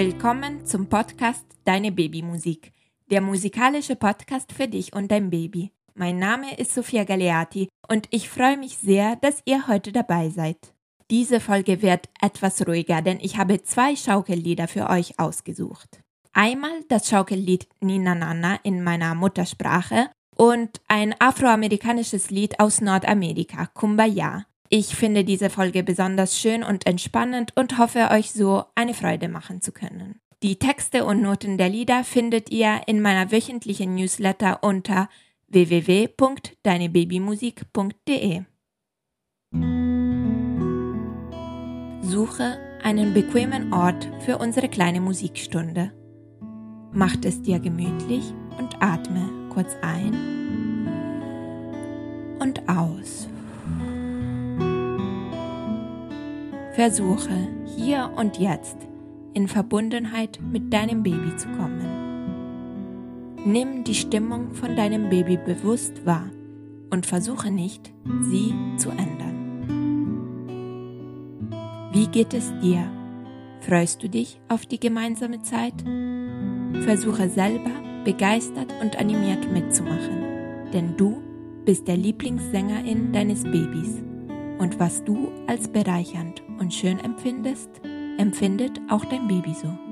Willkommen zum Podcast Deine Babymusik, der musikalische Podcast für dich und dein Baby. Mein Name ist Sophia Galeati und ich freue mich sehr, dass ihr heute dabei seid. Diese Folge wird etwas ruhiger, denn ich habe zwei Schaukellieder für euch ausgesucht. Einmal das Schaukellied Nina Nana in meiner Muttersprache und ein afroamerikanisches Lied aus Nordamerika, Kumbaya. Ich finde diese Folge besonders schön und entspannend und hoffe, euch so eine Freude machen zu können. Die Texte und Noten der Lieder findet ihr in meiner wöchentlichen Newsletter unter www.deinebabymusik.de. Suche einen bequemen Ort für unsere kleine Musikstunde. Macht es dir gemütlich und atme kurz ein und aus. Versuche hier und jetzt in Verbundenheit mit deinem Baby zu kommen. Nimm die Stimmung von deinem Baby bewusst wahr und versuche nicht, sie zu ändern. Wie geht es dir? Freust du dich auf die gemeinsame Zeit? Versuche selber begeistert und animiert mitzumachen, denn du bist der Lieblingssängerin deines Babys und was du als bereichernd und schön empfindest, empfindet auch dein Baby so.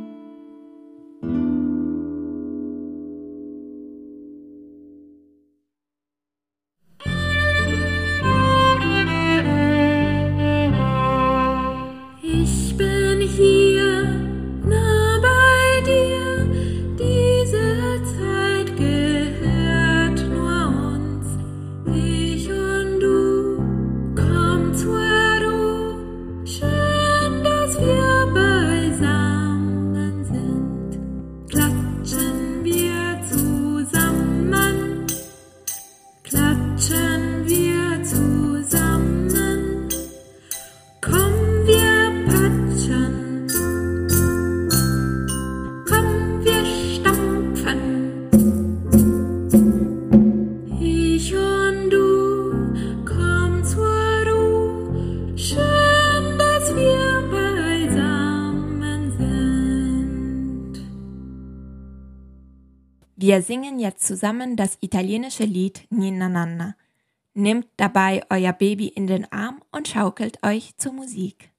Wir singen jetzt zusammen das italienische Lied Nina Nanna. Nehmt dabei euer Baby in den Arm und schaukelt euch zur Musik.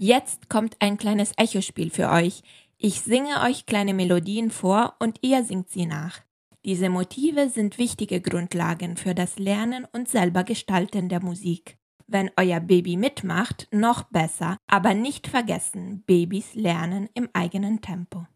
Jetzt kommt ein kleines Echospiel für euch. Ich singe euch kleine Melodien vor und ihr singt sie nach. Diese Motive sind wichtige Grundlagen für das Lernen und selber Gestalten der Musik. Wenn euer Baby mitmacht, noch besser, aber nicht vergessen, Babys lernen im eigenen Tempo.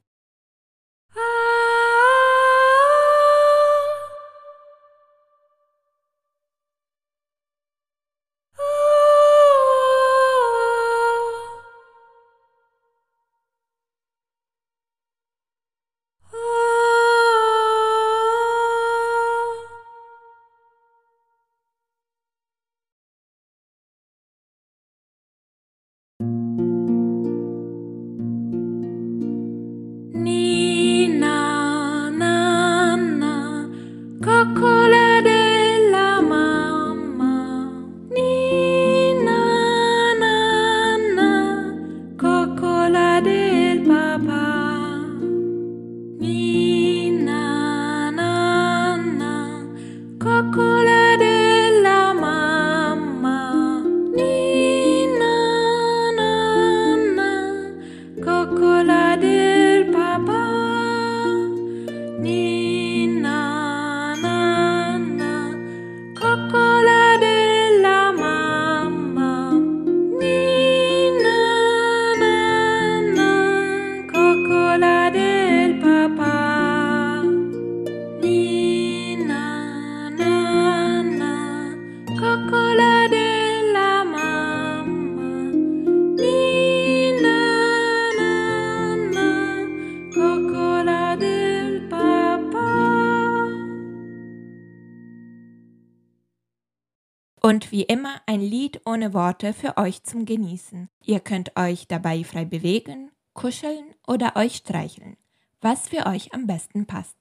Wie immer ein Lied ohne Worte für euch zum Genießen. Ihr könnt euch dabei frei bewegen, kuscheln oder euch streicheln, was für euch am besten passt.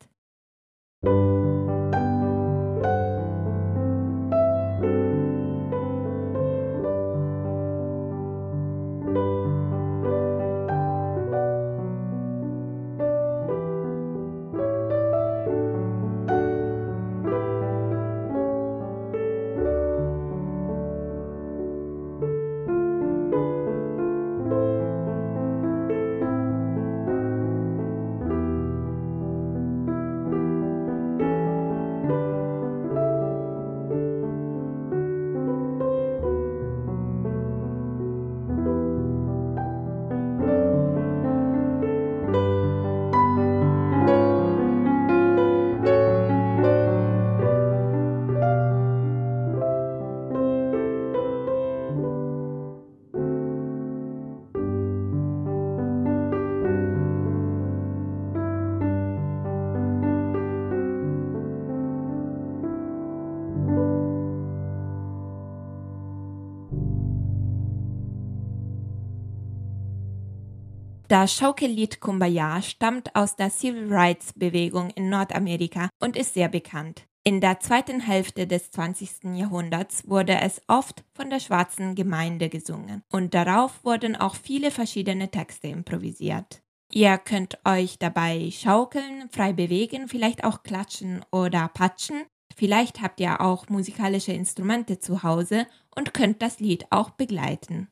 Das Schaukellied Kumbaya stammt aus der Civil Rights Bewegung in Nordamerika und ist sehr bekannt. In der zweiten Hälfte des 20. Jahrhunderts wurde es oft von der schwarzen Gemeinde gesungen und darauf wurden auch viele verschiedene Texte improvisiert. Ihr könnt euch dabei schaukeln, frei bewegen, vielleicht auch klatschen oder patschen. Vielleicht habt ihr auch musikalische Instrumente zu Hause und könnt das Lied auch begleiten.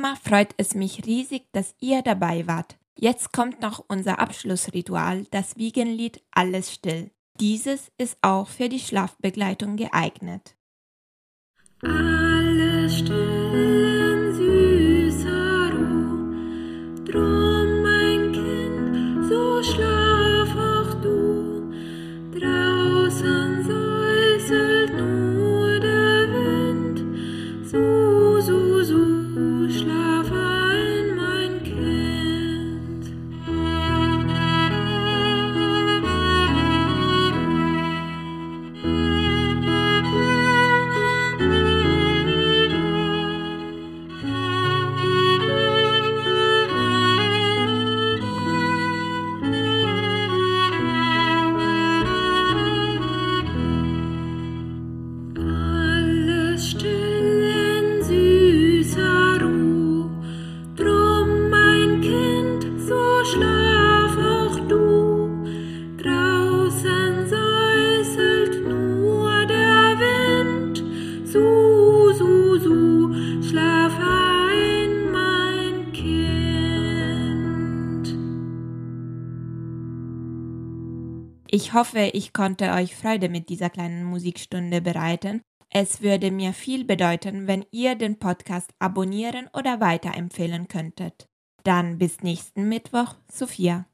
Immer freut es mich riesig, dass ihr dabei wart. Jetzt kommt noch unser Abschlussritual, das Wiegenlied Alles still. Dieses ist auch für die Schlafbegleitung geeignet. Alles still Ich hoffe, ich konnte euch Freude mit dieser kleinen Musikstunde bereiten. Es würde mir viel bedeuten, wenn ihr den Podcast abonnieren oder weiterempfehlen könntet. Dann bis nächsten Mittwoch, Sophia.